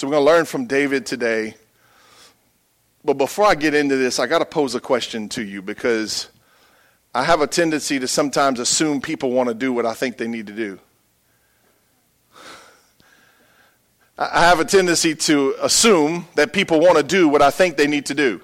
So we're going to learn from David today. But before I get into this, I got to pose a question to you because I have a tendency to sometimes assume people want to do what I think they need to do. I have a tendency to assume that people want to do what I think they need to do.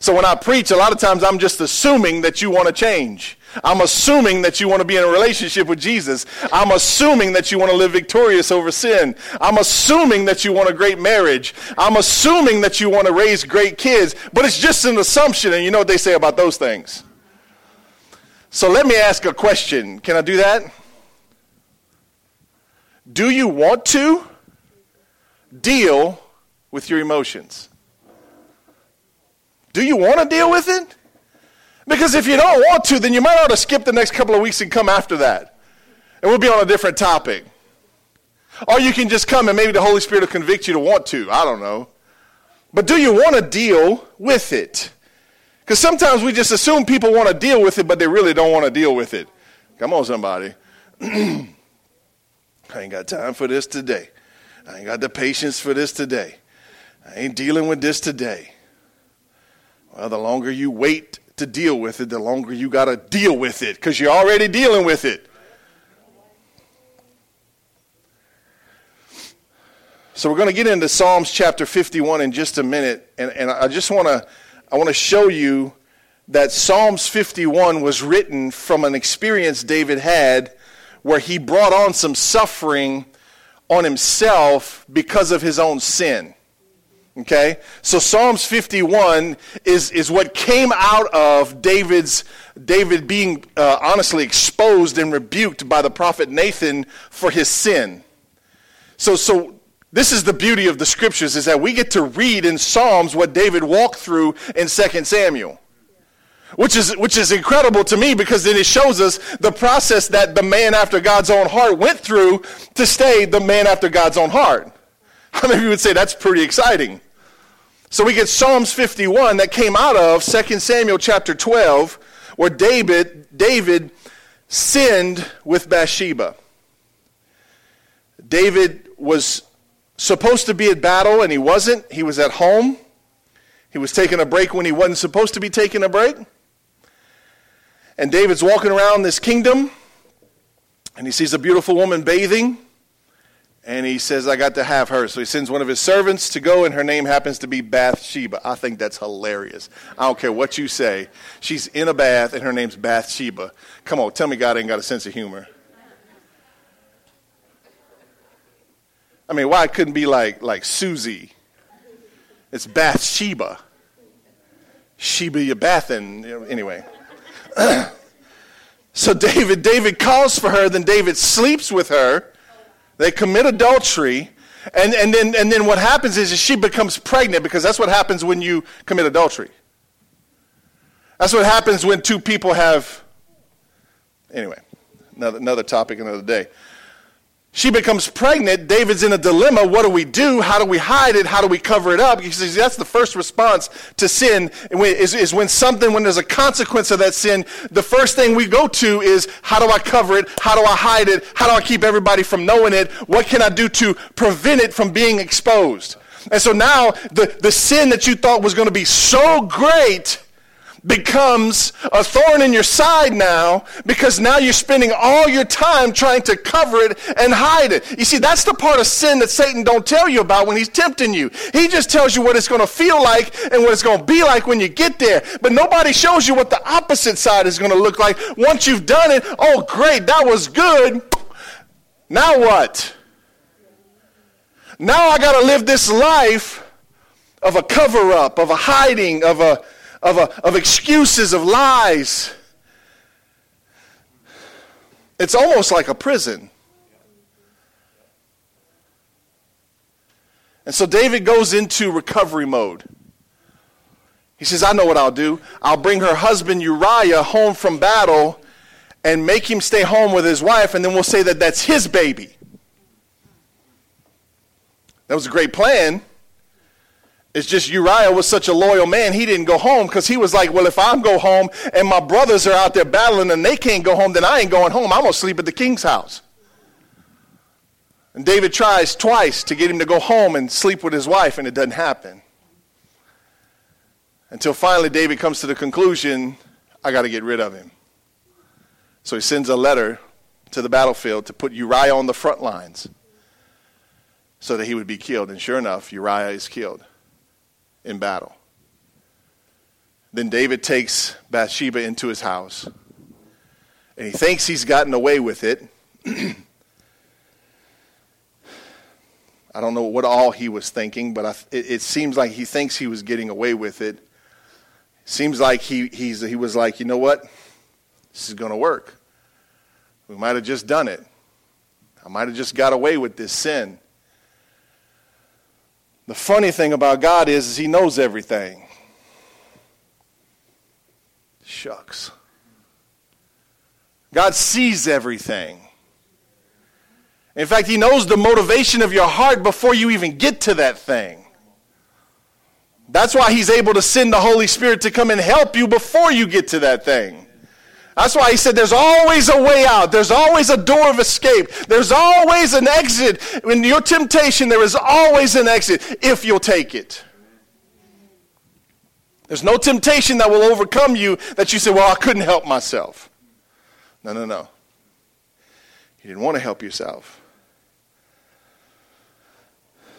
So when I preach, a lot of times I'm just assuming that you want to change. I'm assuming that you want to be in a relationship with Jesus. I'm assuming that you want to live victorious over sin. I'm assuming that you want a great marriage. I'm assuming that you want to raise great kids. But it's just an assumption, and you know what they say about those things. So let me ask a question. Can I do that? Do you want to deal with your emotions? Do you want to deal with it? Because if you don't want to, then you might ought to skip the next couple of weeks and come after that. And we'll be on a different topic. Or you can just come and maybe the Holy Spirit will convict you to want to. I don't know. But do you want to deal with it? Because sometimes we just assume people want to deal with it, but they really don't want to deal with it. Come on, somebody. I ain't got time for this today. I ain't got the patience for this today. I ain't dealing with this today. Well, the longer you wait to deal with it, the longer you got to deal with it because you're already dealing with it. So we're going to get into Psalms chapter 51 in just a minute, and, and I just want to I want to show you that Psalms 51 was written from an experience David had where he brought on some suffering on himself because of his own sin. Okay? So Psalms 51 is, is what came out of David's, David being uh, honestly exposed and rebuked by the prophet Nathan for his sin. So, so this is the beauty of the scriptures is that we get to read in Psalms what David walked through in 2 Samuel. Which is, which is incredible to me because then it shows us the process that the man after God's own heart went through to stay the man after God's own heart. How many of you would say that's pretty exciting? So we get Psalms 51 that came out of 2 Samuel chapter 12, where David, David sinned with Bathsheba. David was supposed to be at battle and he wasn't. He was at home. He was taking a break when he wasn't supposed to be taking a break. And David's walking around this kingdom and he sees a beautiful woman bathing and he says, I got to have her. So he sends one of his servants to go, and her name happens to be Bathsheba. I think that's hilarious. I don't care what you say. She's in a bath, and her name's Bathsheba. Come on, tell me God ain't got a sense of humor. I mean, why it couldn't be like, like Susie? It's Bathsheba. Sheba, you bathing. Anyway. so David, David calls for her, then David sleeps with her they commit adultery. And, and, then, and then what happens is, she becomes pregnant because that's what happens when you commit adultery. That's what happens when two people have. Anyway, another, another topic, another day. She becomes pregnant. David's in a dilemma. What do we do? How do we hide it? How do we cover it up? He says that's the first response to sin is, is when something, when there's a consequence of that sin, the first thing we go to is how do I cover it? How do I hide it? How do I keep everybody from knowing it? What can I do to prevent it from being exposed? And so now the, the sin that you thought was going to be so great becomes a thorn in your side now because now you're spending all your time trying to cover it and hide it. You see, that's the part of sin that Satan don't tell you about when he's tempting you. He just tells you what it's going to feel like and what it's going to be like when you get there. But nobody shows you what the opposite side is going to look like once you've done it. Oh, great, that was good. Now what? Now I got to live this life of a cover up, of a hiding, of a of, a, of excuses, of lies. It's almost like a prison. And so David goes into recovery mode. He says, I know what I'll do. I'll bring her husband Uriah home from battle and make him stay home with his wife, and then we'll say that that's his baby. That was a great plan. It's just Uriah was such a loyal man, he didn't go home because he was like, well, if I go home and my brothers are out there battling and they can't go home, then I ain't going home. I'm going to sleep at the king's house. And David tries twice to get him to go home and sleep with his wife, and it doesn't happen. Until finally, David comes to the conclusion I got to get rid of him. So he sends a letter to the battlefield to put Uriah on the front lines so that he would be killed. And sure enough, Uriah is killed in battle. Then David takes Bathsheba into his house, and he thinks he's gotten away with it. I don't know what all he was thinking, but I, it, it, seems like he thinks he was getting away with it. Seems like he, he's, he was like, you know what? This is going to work. We might have just done it. I might have just got away with this sin. The funny thing about God is, is He knows everything. Shucks. God sees everything. In fact, He knows the motivation of your heart before you even get to that thing. That's why He's able to send the Holy Spirit to come and help you before you get to that thing. That's why he said there's always a way out. There's always a door of escape. There's always an exit. In your temptation, there is always an exit if you'll take it. There's no temptation that will overcome you that you say, well, I couldn't help myself. No, no, no. You didn't want to help yourself.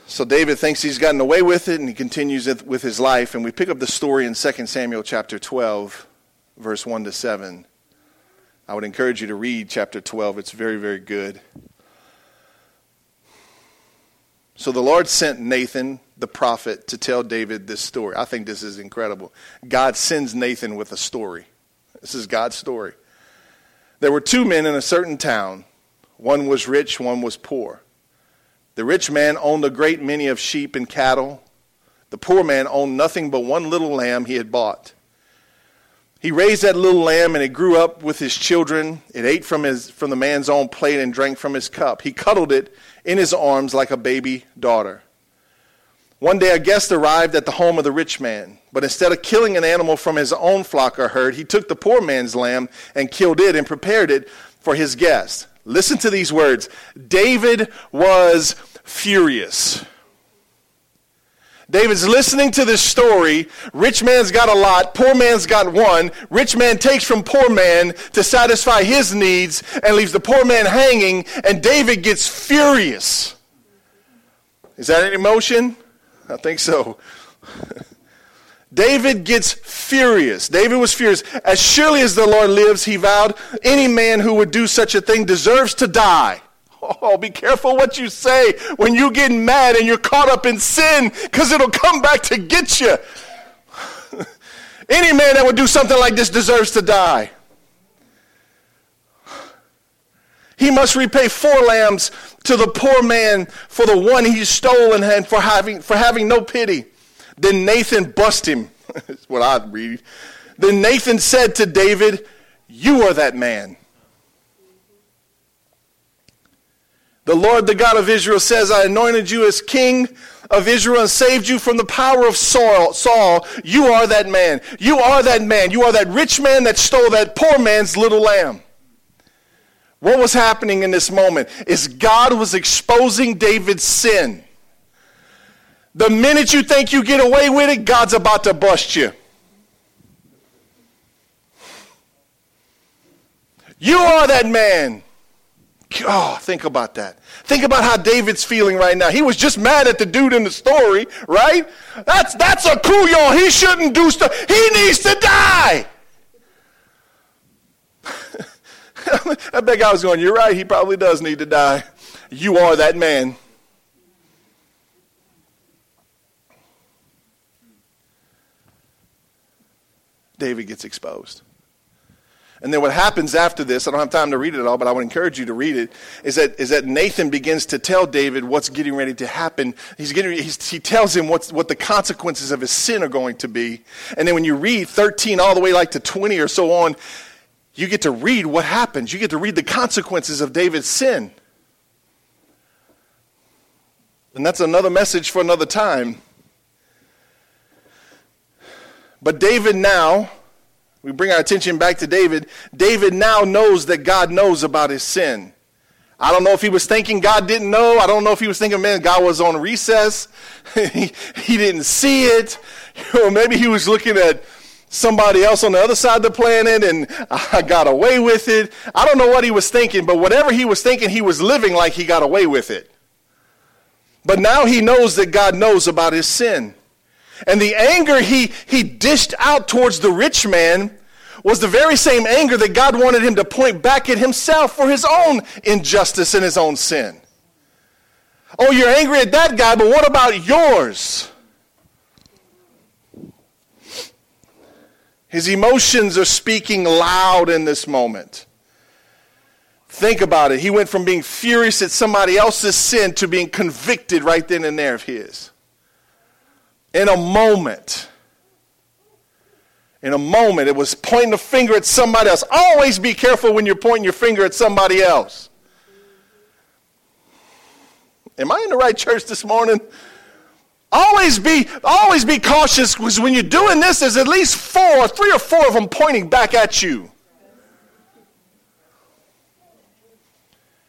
So David thinks he's gotten away with it and he continues with his life. And we pick up the story in 2 Samuel chapter 12, verse 1 to 7. I would encourage you to read chapter 12. It's very, very good. So the Lord sent Nathan, the prophet, to tell David this story. I think this is incredible. God sends Nathan with a story. This is God's story. There were two men in a certain town. One was rich, one was poor. The rich man owned a great many of sheep and cattle. The poor man owned nothing but one little lamb he had bought. He raised that little lamb and it grew up with his children. It ate from, his, from the man's own plate and drank from his cup. He cuddled it in his arms like a baby daughter. One day a guest arrived at the home of the rich man, but instead of killing an animal from his own flock or herd, he took the poor man's lamb and killed it and prepared it for his guest. Listen to these words David was furious. David's listening to this story. Rich man's got a lot, poor man's got one. Rich man takes from poor man to satisfy his needs and leaves the poor man hanging, and David gets furious. Is that an emotion? I think so. David gets furious. David was furious. As surely as the Lord lives, he vowed, any man who would do such a thing deserves to die. Oh, be careful what you say when you get mad and you're caught up in sin because it'll come back to get you. Any man that would do something like this deserves to die. He must repay four lambs to the poor man for the one he stole and for having, for having no pity. Then Nathan bust him. That's what I read. Then Nathan said to David, You are that man. The Lord, the God of Israel, says, I anointed you as king of Israel and saved you from the power of Saul. Saul, you are that man. You are that man. You are that rich man that stole that poor man's little lamb. What was happening in this moment is God was exposing David's sin. The minute you think you get away with it, God's about to bust you. You are that man. Oh, think about that. Think about how David's feeling right now. He was just mad at the dude in the story, right? That's that's a couillon. He shouldn't do stuff. He needs to die. I bet I was going, You're right, he probably does need to die. You are that man. David gets exposed. And then what happens after this, I don't have time to read it all, but I would encourage you to read it, is that, is that Nathan begins to tell David what's getting ready to happen. He's getting, he's, he tells him what's, what the consequences of his sin are going to be. And then when you read 13 all the way like to 20 or so on, you get to read what happens. You get to read the consequences of David's sin. And that's another message for another time. But David now we bring our attention back to David. David now knows that God knows about his sin. I don't know if he was thinking God didn't know. I don't know if he was thinking, man, God was on recess. he, he didn't see it. Or maybe he was looking at somebody else on the other side of the planet and I got away with it. I don't know what he was thinking, but whatever he was thinking, he was living like he got away with it. But now he knows that God knows about his sin. And the anger he, he dished out towards the rich man was the very same anger that God wanted him to point back at himself for his own injustice and his own sin. Oh, you're angry at that guy, but what about yours? His emotions are speaking loud in this moment. Think about it. He went from being furious at somebody else's sin to being convicted right then and there of his. In a moment. In a moment, it was pointing a finger at somebody else. Always be careful when you're pointing your finger at somebody else. Am I in the right church this morning? Always be, always be cautious because when you're doing this, there's at least four, three or four of them pointing back at you.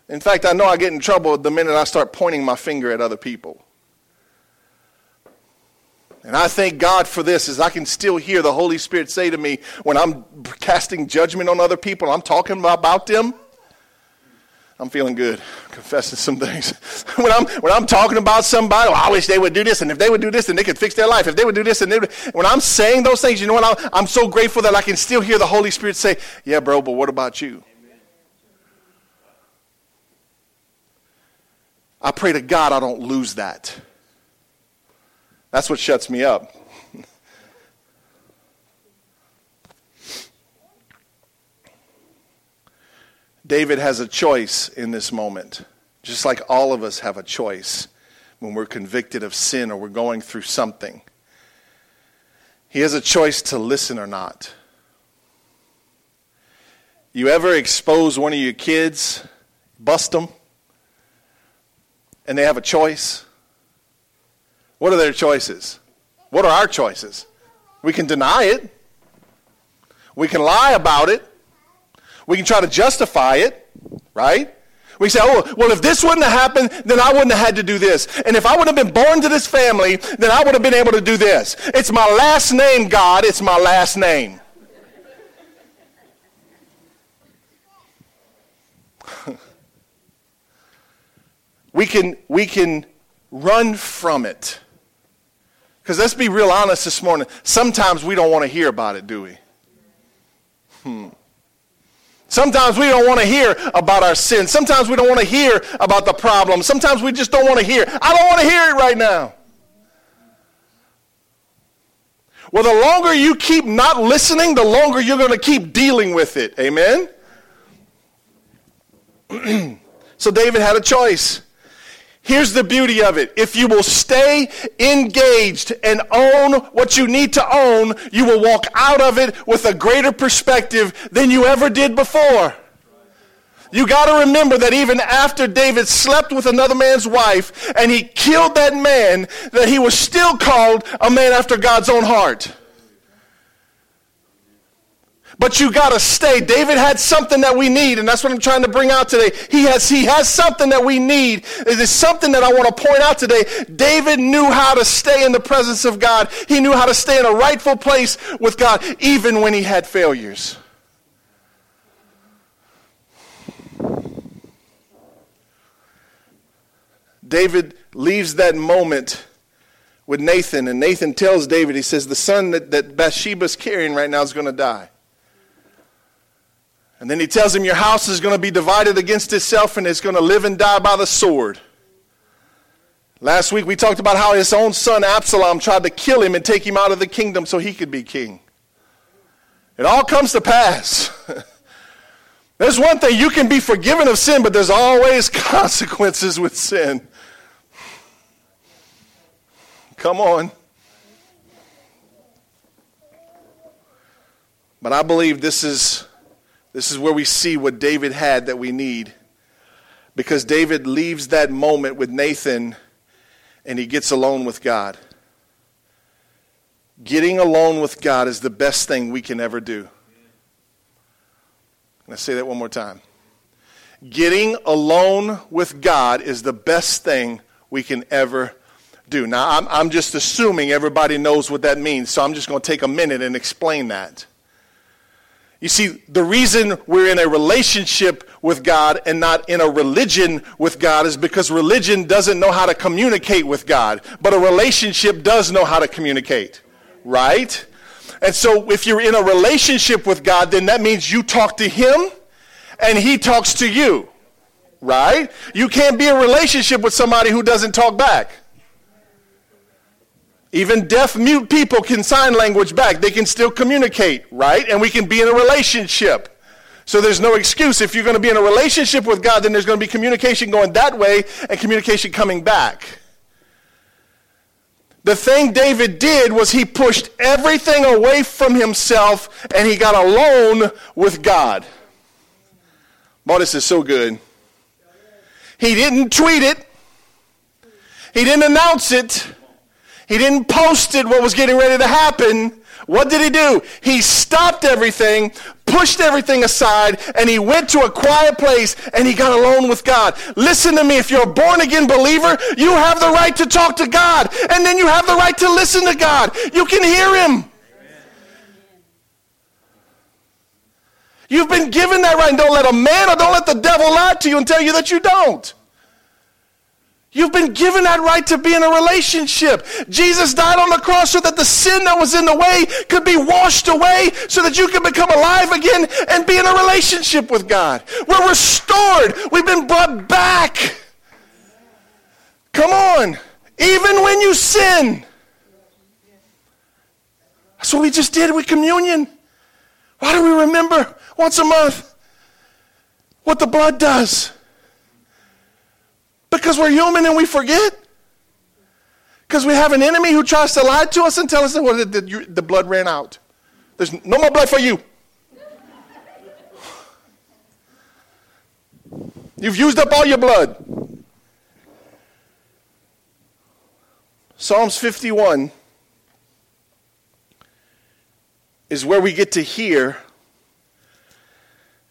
In fact, I know I get in trouble the minute I start pointing my finger at other people. And I thank God for this, as I can still hear the Holy Spirit say to me when I'm casting judgment on other people, I'm talking about them. I'm feeling good, confessing some things. when, I'm, when I'm talking about somebody, oh, I wish they would do this, and if they would do this, then they could fix their life. If they would do this, and they would, when I'm saying those things, you know what? I'm, I'm so grateful that I can still hear the Holy Spirit say, Yeah, bro, but what about you? I pray to God I don't lose that. That's what shuts me up. David has a choice in this moment, just like all of us have a choice when we're convicted of sin or we're going through something. He has a choice to listen or not. You ever expose one of your kids, bust them? and they have a choice. What are their choices? What are our choices? We can deny it. We can lie about it. We can try to justify it, right? We say, oh, well, if this wouldn't have happened, then I wouldn't have had to do this. And if I would have been born to this family, then I would have been able to do this. It's my last name, God. It's my last name. we can, we can run from it. Because let's be real honest this morning. Sometimes we don't want to hear about it, do we? Hmm. Sometimes we don't want to hear about our sin. Sometimes we don't want to hear about the problem. Sometimes we just don't want to hear. I don't want to hear it right now. Well, the longer you keep not listening, the longer you're going to keep dealing with it. Amen? so David had a choice. Here's the beauty of it. If you will stay engaged and own what you need to own, you will walk out of it with a greater perspective than you ever did before. You got to remember that even after David slept with another man's wife and he killed that man, that he was still called a man after God's own heart. But you got to stay. David had something that we need, and that's what I'm trying to bring out today. He has, he has something that we need. It is something that I want to point out today. David knew how to stay in the presence of God. He knew how to stay in a rightful place with God, even when he had failures. David leaves that moment with Nathan, and Nathan tells David, he says, The son that, that Bathsheba's carrying right now is going to die. And then he tells him, Your house is going to be divided against itself and it's going to live and die by the sword. Last week we talked about how his own son Absalom tried to kill him and take him out of the kingdom so he could be king. It all comes to pass. there's one thing you can be forgiven of sin, but there's always consequences with sin. Come on. But I believe this is this is where we see what David had that we need. Because David leaves that moment with Nathan and he gets alone with God. Getting alone with God is the best thing we can ever do. Let's say that one more time. Getting alone with God is the best thing we can ever do. Now, I'm, I'm just assuming everybody knows what that means, so I'm just going to take a minute and explain that. You see, the reason we're in a relationship with God and not in a religion with God is because religion doesn't know how to communicate with God, but a relationship does know how to communicate, right? And so if you're in a relationship with God, then that means you talk to Him and He talks to you, right? You can't be in a relationship with somebody who doesn't talk back. Even deaf mute people can sign language back. They can still communicate, right? And we can be in a relationship. So there's no excuse. If you're going to be in a relationship with God, then there's going to be communication going that way and communication coming back. The thing David did was he pushed everything away from himself and he got alone with God. Boy, this is so good. He didn't tweet it. He didn't announce it. He didn't post it what was getting ready to happen. What did he do? He stopped everything, pushed everything aside, and he went to a quiet place and he got alone with God. Listen to me. If you're a born again believer, you have the right to talk to God, and then you have the right to listen to God. You can hear him. You've been given that right. And don't let a man or don't let the devil lie to you and tell you that you don't. You've been given that right to be in a relationship. Jesus died on the cross so that the sin that was in the way could be washed away so that you can become alive again and be in a relationship with God. We're restored. We've been brought back. Come on. Even when you sin. That's what we just did with communion. Why do we remember once a month what the blood does? Because we're human and we forget. Because we have an enemy who tries to lie to us and tell us that well, the, the, the blood ran out. There's no more blood for you. You've used up all your blood. Psalms 51 is where we get to hear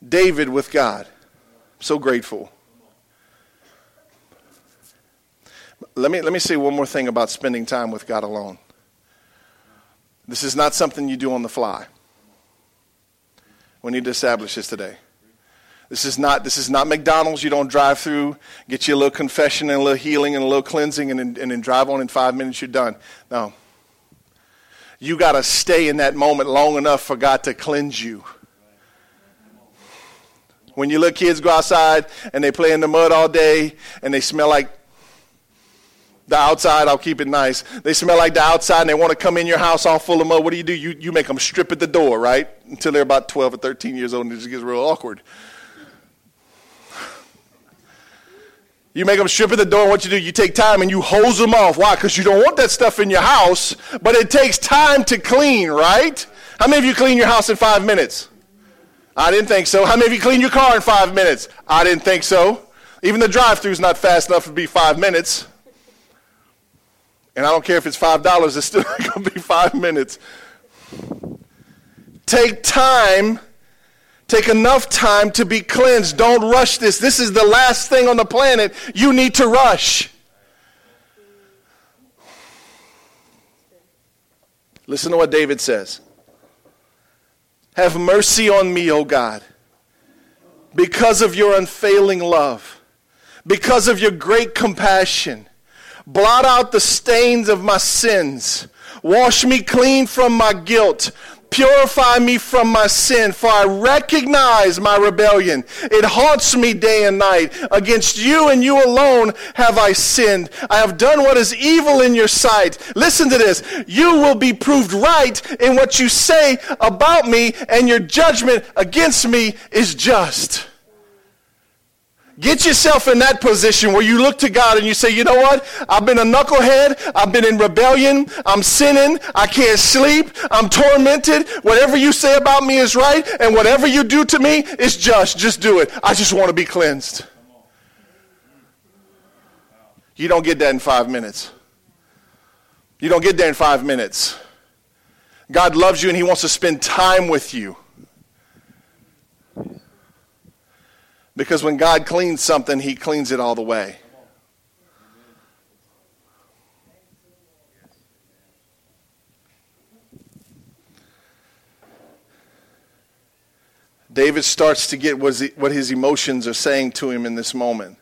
David with God. I'm so grateful. Let me, let me say one more thing about spending time with God alone. This is not something you do on the fly. We need to establish this today. This is not, this is not McDonald's. You don't drive through, get you a little confession and a little healing and a little cleansing, and, and, and then drive on in five minutes, you're done. No. You got to stay in that moment long enough for God to cleanse you. When you little kids go outside and they play in the mud all day and they smell like the outside, I'll keep it nice. They smell like the outside and they want to come in your house all full of mud. What do you do? You, you make them strip at the door, right? Until they're about 12 or 13 years old and it just gets real awkward. You make them strip at the door, what you do, you take time and you hose them off. Why? Because you don't want that stuff in your house, but it takes time to clean, right? How many of you clean your house in five minutes? I didn't think so. How many of you clean your car in five minutes? I didn't think so. Even the drive through is not fast enough to be five minutes. And I don't care if it's $5, it's still going to be five minutes. Take time. Take enough time to be cleansed. Don't rush this. This is the last thing on the planet you need to rush. Listen to what David says Have mercy on me, O God, because of your unfailing love, because of your great compassion. Blot out the stains of my sins. Wash me clean from my guilt. Purify me from my sin, for I recognize my rebellion. It haunts me day and night. Against you and you alone have I sinned. I have done what is evil in your sight. Listen to this. You will be proved right in what you say about me, and your judgment against me is just. Get yourself in that position where you look to God and you say, you know what? I've been a knucklehead. I've been in rebellion. I'm sinning. I can't sleep. I'm tormented. Whatever you say about me is right. And whatever you do to me is just. Just do it. I just want to be cleansed. You don't get that in five minutes. You don't get there in five minutes. God loves you and he wants to spend time with you. Because when God cleans something, he cleans it all the way. David starts to get what his emotions are saying to him in this moment.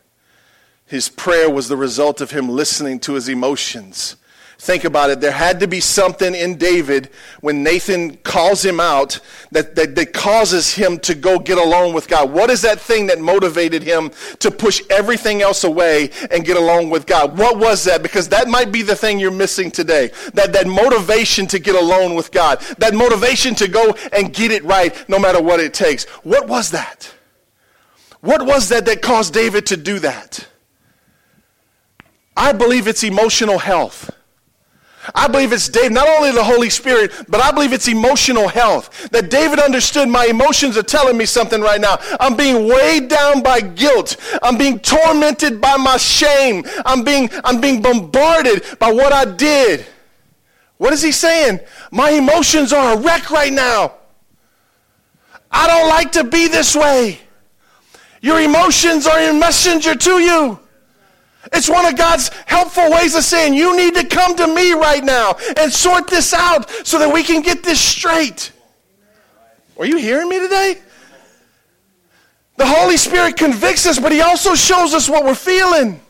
His prayer was the result of him listening to his emotions. Think about it. There had to be something in David when Nathan calls him out that, that, that, causes him to go get along with God. What is that thing that motivated him to push everything else away and get along with God? What was that? Because that might be the thing you're missing today. That, that motivation to get alone with God. That motivation to go and get it right no matter what it takes. What was that? What was that that caused David to do that? I believe it's emotional health. I believe it's David, not only the Holy Spirit, but I believe it's emotional health. That David understood my emotions are telling me something right now. I'm being weighed down by guilt. I'm being tormented by my shame. I'm being, I'm being bombarded by what I did. What is he saying? My emotions are a wreck right now. I don't like to be this way. Your emotions are a messenger to you. It's one of God's helpful ways of saying, you need to come to me right now and sort this out so that we can get this straight. Are you hearing me today? The Holy Spirit convicts us, but He also shows us what we're feeling.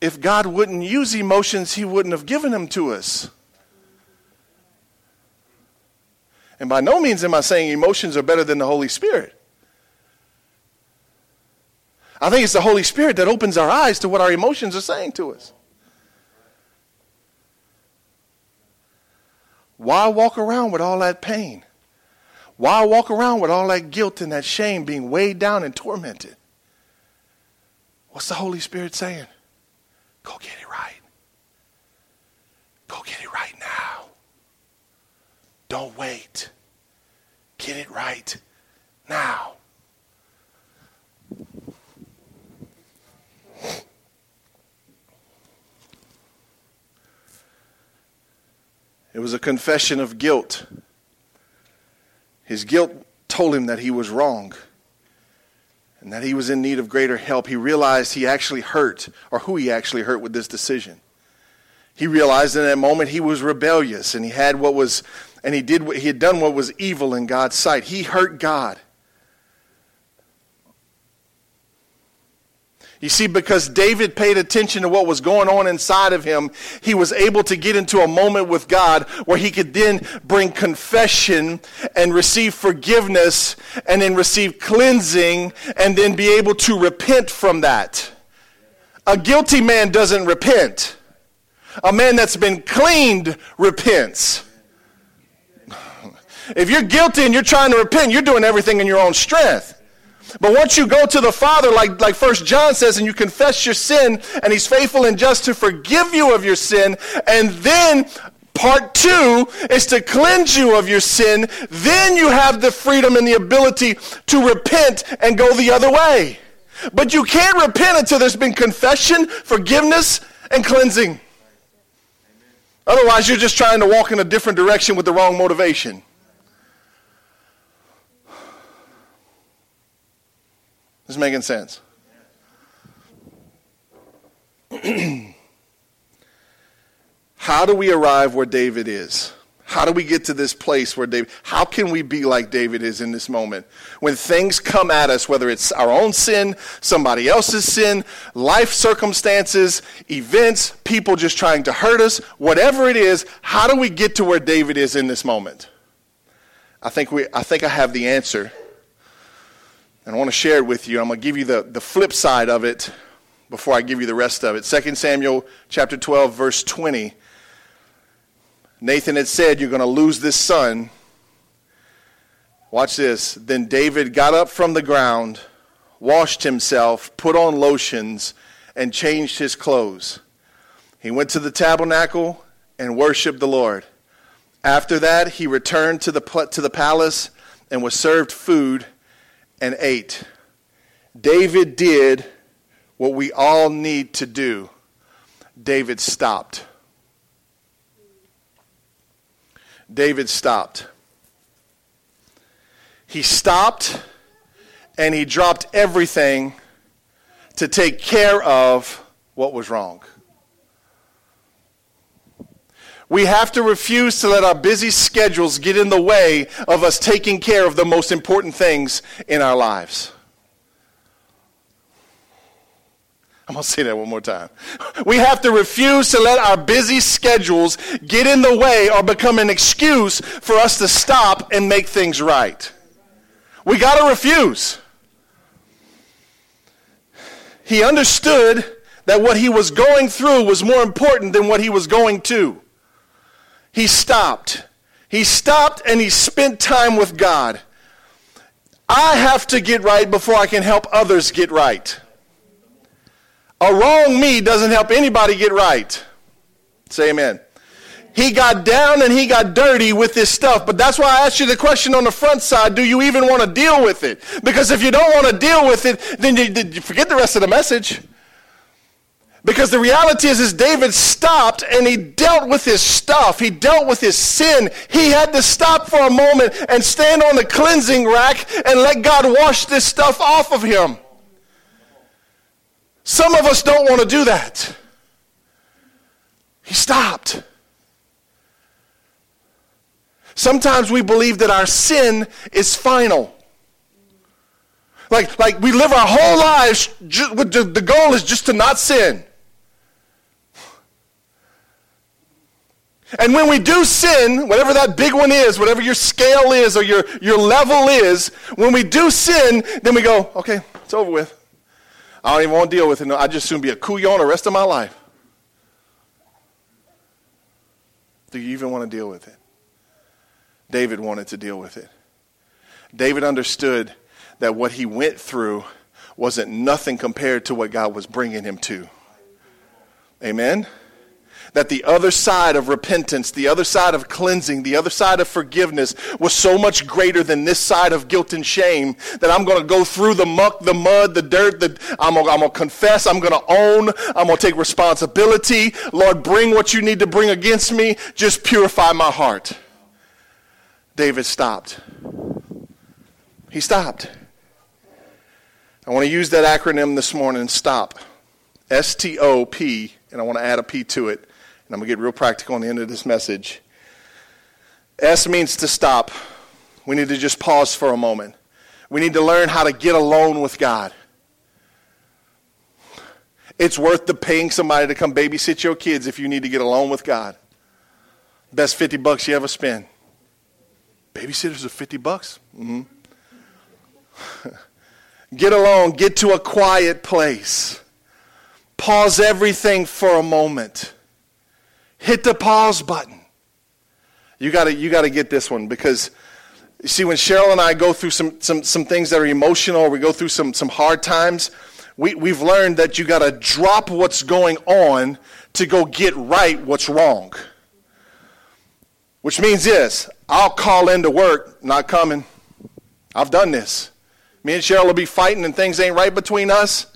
If God wouldn't use emotions, He wouldn't have given them to us. And by no means am I saying emotions are better than the Holy Spirit. I think it's the Holy Spirit that opens our eyes to what our emotions are saying to us. Why walk around with all that pain? Why walk around with all that guilt and that shame being weighed down and tormented? What's the Holy Spirit saying? Go get it right. Go get it right now. Don't wait. Get it right now. It was a confession of guilt. His guilt told him that he was wrong and that he was in need of greater help. He realized he actually hurt, or who he actually hurt with this decision. He realized in that moment he was rebellious and he had what was, and he did what he had done what was evil in God's sight. He hurt God. You see, because David paid attention to what was going on inside of him, he was able to get into a moment with God where he could then bring confession and receive forgiveness and then receive cleansing and then be able to repent from that. A guilty man doesn't repent. A man that's been cleaned repents. If you're guilty and you're trying to repent, you're doing everything in your own strength. But once you go to the Father, like, like First John says, and you confess your sin, and He's faithful and just to forgive you of your sin, and then part two is to cleanse you of your sin, then you have the freedom and the ability to repent and go the other way. But you can't repent until there's been confession, forgiveness, and cleansing. Otherwise, you're just trying to walk in a different direction with the wrong motivation. This is making sense. How do we arrive where David is? How do we get to this place where David, how can we be like David is in this moment? When things come at us, whether it's our own sin, somebody else's sin, life circumstances, events, people just trying to hurt us, whatever it is, how do we get to where David is in this moment? I think, we, I, think I have the answer. And I want to share it with you. I'm going to give you the, the flip side of it before I give you the rest of it. 2 Samuel chapter 12, verse 20. Nathan had said, You're going to lose this son. Watch this. Then David got up from the ground, washed himself, put on lotions, and changed his clothes. He went to the tabernacle and worshiped the Lord. After that, he returned to the, to the palace and was served food and 8. David did what we all need to do. David stopped. David stopped. he stopped and he dropped everything to take care of what was wrong. We have to refuse to let our busy schedules get in the way of us taking care of the most important things in our lives. I'm going to say that one more time. We have to refuse to let our busy schedules get in the way or become an excuse for us to stop and make things right. We got to refuse. He understood that what he was going through was more important than what he was going to he stopped. He stopped and he spent time with God. I have to get right before I can help others get right. A wrong me doesn't help anybody get right. Say amen. He got down and he got dirty with this stuff. But that's why I asked you the question on the front side do you even want to deal with it? Because if you don't want to deal with it, then you, forget the rest of the message. Because the reality is, is David stopped and he dealt with his stuff. He dealt with his sin. He had to stop for a moment and stand on the cleansing rack and let God wash this stuff off of him. Some of us don't want to do that. He stopped. Sometimes we believe that our sin is final. Like, like we live our whole lives, with the goal is just to not sin. And when we do sin, whatever that big one is, whatever your scale is or your, your level is, when we do sin, then we go, okay, it's over with. I don't even want to deal with it. No, I just soon be a couillon the rest of my life. Do you even want to deal with it? David wanted to deal with it. David understood that what he went through wasn't nothing compared to what God was bringing him to. Amen? That the other side of repentance, the other side of cleansing, the other side of forgiveness was so much greater than this side of guilt and shame that I'm going to go through the muck, the mud, the dirt, the, I'm going to confess, I'm going to own, I'm going to take responsibility. Lord, bring what you need to bring against me. Just purify my heart. David stopped. He stopped. I want to use that acronym this morning, STOP. S T O P, and I want to add a P to it. I'm going to get real practical on the end of this message. S means to stop. We need to just pause for a moment. We need to learn how to get alone with God. It's worth the paying somebody to come babysit your kids if you need to get alone with God. Best 50 bucks you ever spend. Babysitters are 50 bucks? Mm-hmm. get alone, get to a quiet place. Pause everything for a moment hit the pause button. You got you to get this one because you see, when Cheryl and I go through some, some, some things that are emotional, we go through some, some hard times, we, we've learned that you got to drop what's going on to go get right what's wrong. Which means this I'll call into work, not coming. I've done this. Me and Cheryl will be fighting and things ain't right between us.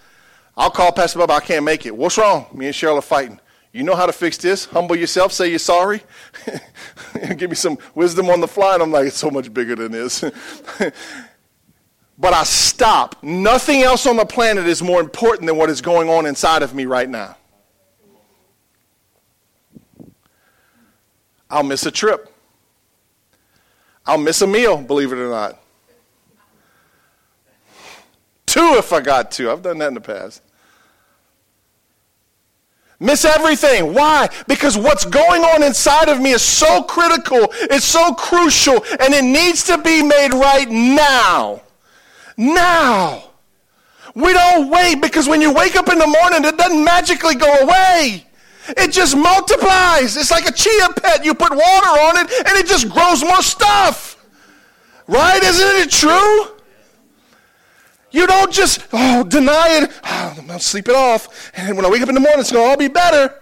I'll call Pastor Bob, I can't make it. What's wrong? Me and Cheryl are fighting. You know how to fix this? Humble yourself, say you're sorry. Give me some wisdom on the fly. And I'm like, it's so much bigger than this. but I stop. Nothing else on the planet is more important than what is going on inside of me right now. I'll miss a trip. I'll miss a meal, believe it or not. Two if I got to. I've done that in the past. Miss everything. Why? Because what's going on inside of me is so critical, it's so crucial, and it needs to be made right now. Now. We don't wait because when you wake up in the morning, it doesn't magically go away. It just multiplies. It's like a chia pet. You put water on it and it just grows more stuff. Right? Isn't it true? You don't just, oh, deny it. Oh, I'm going sleep it off. And when I wake up in the morning, it's going to all be better.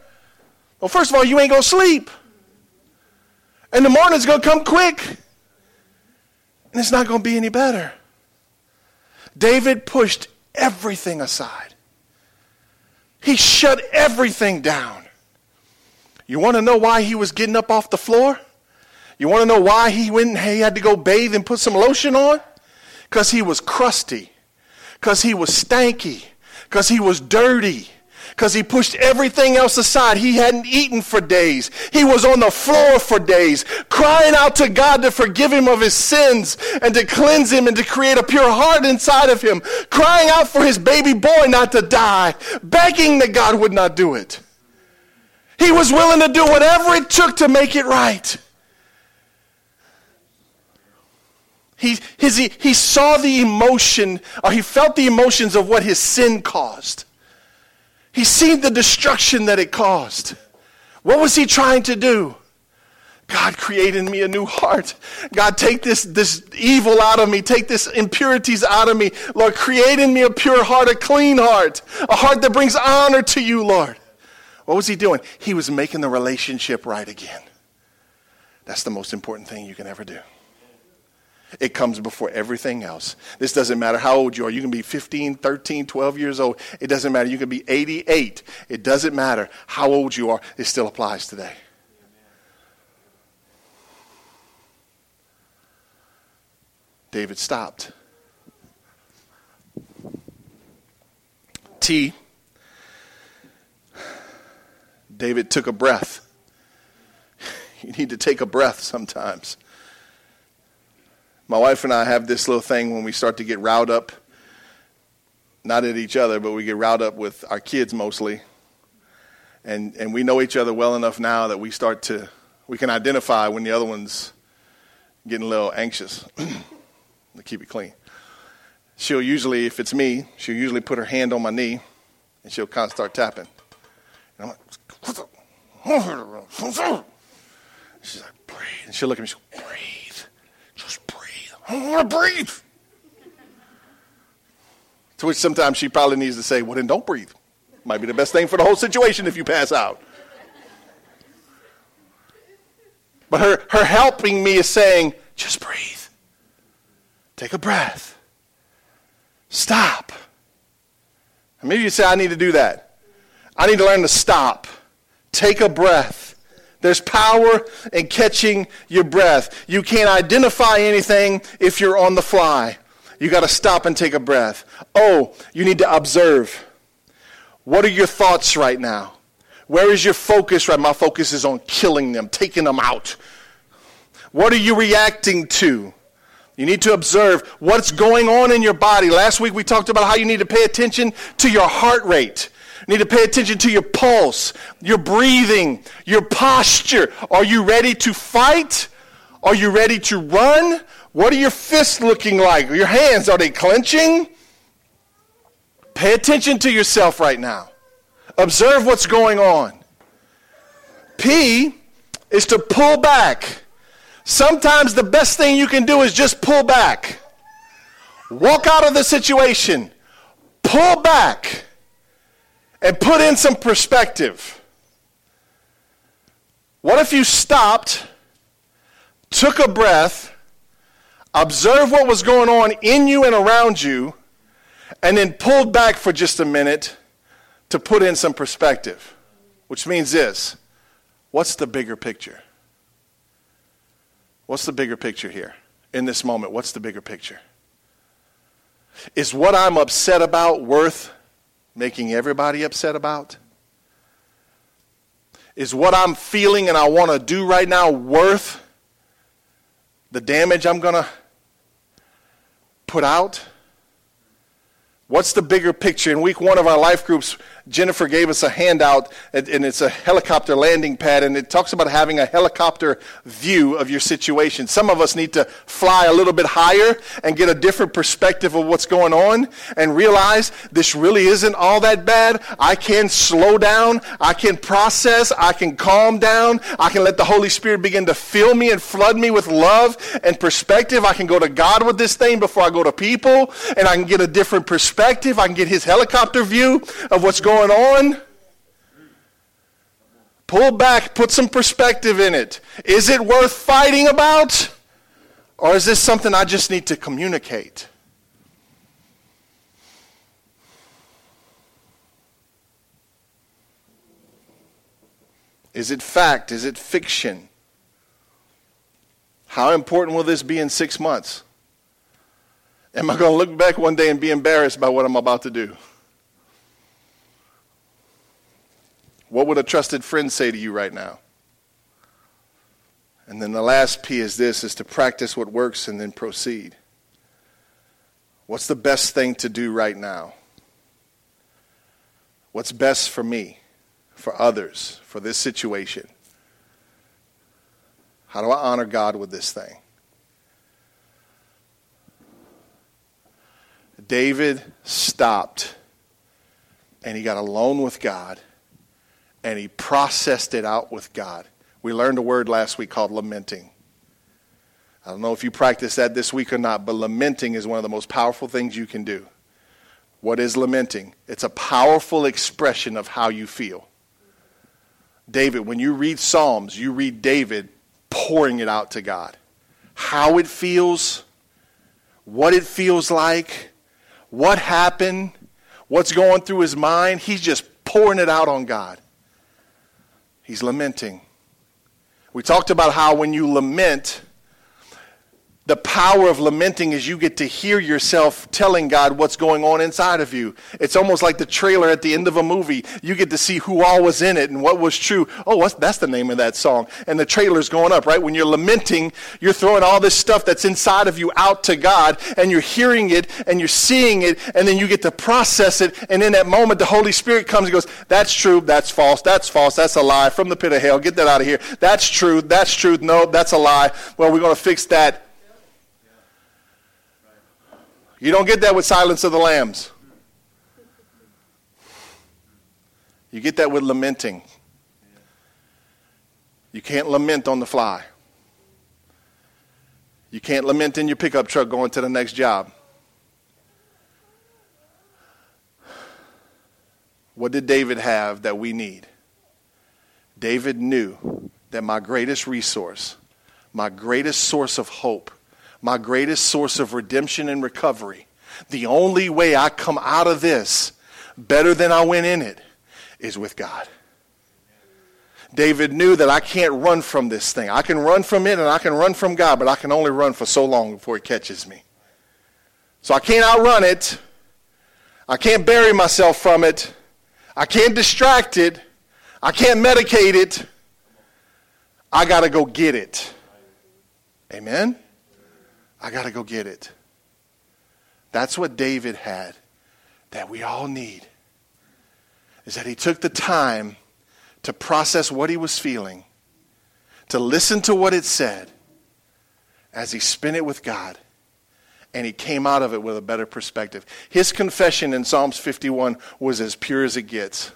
Well, first of all, you ain't going to sleep. And the morning's going to come quick. And it's not going to be any better. David pushed everything aside. He shut everything down. You want to know why he was getting up off the floor? You want to know why he went he had to go bathe and put some lotion on? because he was crusty, because he was stanky, because he was dirty, because he pushed everything else aside. He hadn't eaten for days. He was on the floor for days, crying out to God to forgive him of his sins and to cleanse him and to create a pure heart inside of him, crying out for his baby boy not to die, begging that God would not do it. He was willing to do whatever it took to make it right. He, his, he saw the emotion, or he felt the emotions of what his sin caused. He seen the destruction that it caused. What was he trying to do? God, create in me a new heart. God, take this, this evil out of me. Take this impurities out of me. Lord, create in me a pure heart, a clean heart, a heart that brings honor to you, Lord. What was he doing? He was making the relationship right again. That's the most important thing you can ever do. It comes before everything else. This doesn't matter how old you are. You can be 15, 13, 12 years old. It doesn't matter. You can be 88. It doesn't matter how old you are. It still applies today. David stopped. T. David took a breath. You need to take a breath sometimes. My wife and I have this little thing when we start to get riled up, not at each other, but we get riled up with our kids mostly. And, and we know each other well enough now that we start to, we can identify when the other one's getting a little anxious to keep it clean. She'll usually, if it's me, she'll usually put her hand on my knee and she'll kind of start tapping. And I'm like, she's like, breathe. And she'll look at me, she'll breathe. I want to breathe. To which sometimes she probably needs to say, well, then don't breathe. Might be the best thing for the whole situation if you pass out. But her, her helping me is saying, just breathe. Take a breath. Stop. And maybe you say, I need to do that. I need to learn to stop. Take a breath. There's power in catching your breath. You can't identify anything if you're on the fly. You got to stop and take a breath. Oh, you need to observe. What are your thoughts right now? Where is your focus right? My focus is on killing them, taking them out. What are you reacting to? You need to observe what's going on in your body. Last week we talked about how you need to pay attention to your heart rate. You need to pay attention to your pulse, your breathing, your posture. Are you ready to fight? Are you ready to run? What are your fists looking like? Your hands, are they clenching? Pay attention to yourself right now. Observe what's going on. P is to pull back. Sometimes the best thing you can do is just pull back. Walk out of the situation. Pull back and put in some perspective. What if you stopped, took a breath, observed what was going on in you and around you, and then pulled back for just a minute to put in some perspective? Which means this what's the bigger picture? What's the bigger picture here? In this moment, what's the bigger picture? Is what I'm upset about worth making everybody upset about? Is what I'm feeling and I want to do right now worth the damage I'm going to put out? What's the bigger picture? In week one of our life groups, Jennifer gave us a handout, and it's a helicopter landing pad, and it talks about having a helicopter view of your situation. Some of us need to fly a little bit higher and get a different perspective of what's going on and realize this really isn't all that bad. I can slow down, I can process, I can calm down, I can let the Holy Spirit begin to fill me and flood me with love and perspective. I can go to God with this thing before I go to people, and I can get a different perspective. I can get His helicopter view of what's going going on? Pull back, put some perspective in it. Is it worth fighting about? Or is this something I just need to communicate? Is it fact? Is it fiction? How important will this be in six months? Am I going to look back one day and be embarrassed by what I'm about to do? What would a trusted friend say to you right now? And then the last P is this is to practice what works and then proceed. What's the best thing to do right now? What's best for me, for others, for this situation? How do I honor God with this thing? David stopped and he got alone with God and he processed it out with God. We learned a word last week called lamenting. I don't know if you practice that this week or not, but lamenting is one of the most powerful things you can do. What is lamenting? It's a powerful expression of how you feel. David, when you read Psalms, you read David pouring it out to God. How it feels, what it feels like, what happened, what's going through his mind. He's just pouring it out on God. He's lamenting. We talked about how when you lament, the power of lamenting is you get to hear yourself telling God what's going on inside of you. It's almost like the trailer at the end of a movie. You get to see who all was in it and what was true. Oh, that's the name of that song. And the trailer's going up, right? When you're lamenting, you're throwing all this stuff that's inside of you out to God and you're hearing it and you're seeing it and then you get to process it. And in that moment, the Holy Spirit comes and goes, that's true, that's false, that's false, that's a lie from the pit of hell. Get that out of here. That's true, that's truth. No, that's a lie. Well, we're going to fix that you don't get that with Silence of the Lambs. You get that with lamenting. You can't lament on the fly. You can't lament in your pickup truck going to the next job. What did David have that we need? David knew that my greatest resource, my greatest source of hope, my greatest source of redemption and recovery. The only way I come out of this better than I went in it is with God. David knew that I can't run from this thing. I can run from it and I can run from God, but I can only run for so long before it catches me. So I can't outrun it. I can't bury myself from it. I can't distract it. I can't medicate it. I got to go get it. Amen? I got to go get it. That's what David had that we all need. Is that he took the time to process what he was feeling, to listen to what it said as he spent it with God, and he came out of it with a better perspective. His confession in Psalms 51 was as pure as it gets.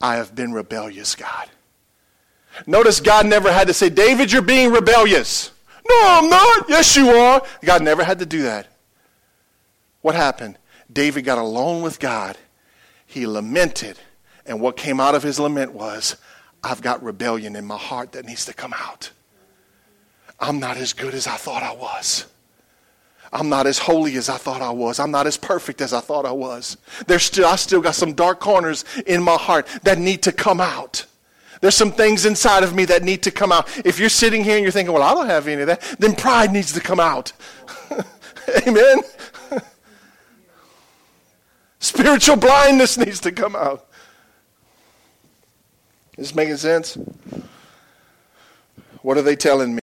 I have been rebellious, God. Notice God never had to say, David, you're being rebellious. No, I'm not. Yes, you are. God never had to do that. What happened? David got alone with God. He lamented. And what came out of his lament was, I've got rebellion in my heart that needs to come out. I'm not as good as I thought I was. I'm not as holy as I thought I was. I'm not as perfect as I thought I was. There's still, I still got some dark corners in my heart that need to come out. There's some things inside of me that need to come out. If you're sitting here and you're thinking, well, I don't have any of that, then pride needs to come out. Amen? Spiritual blindness needs to come out. Is this making sense? What are they telling me?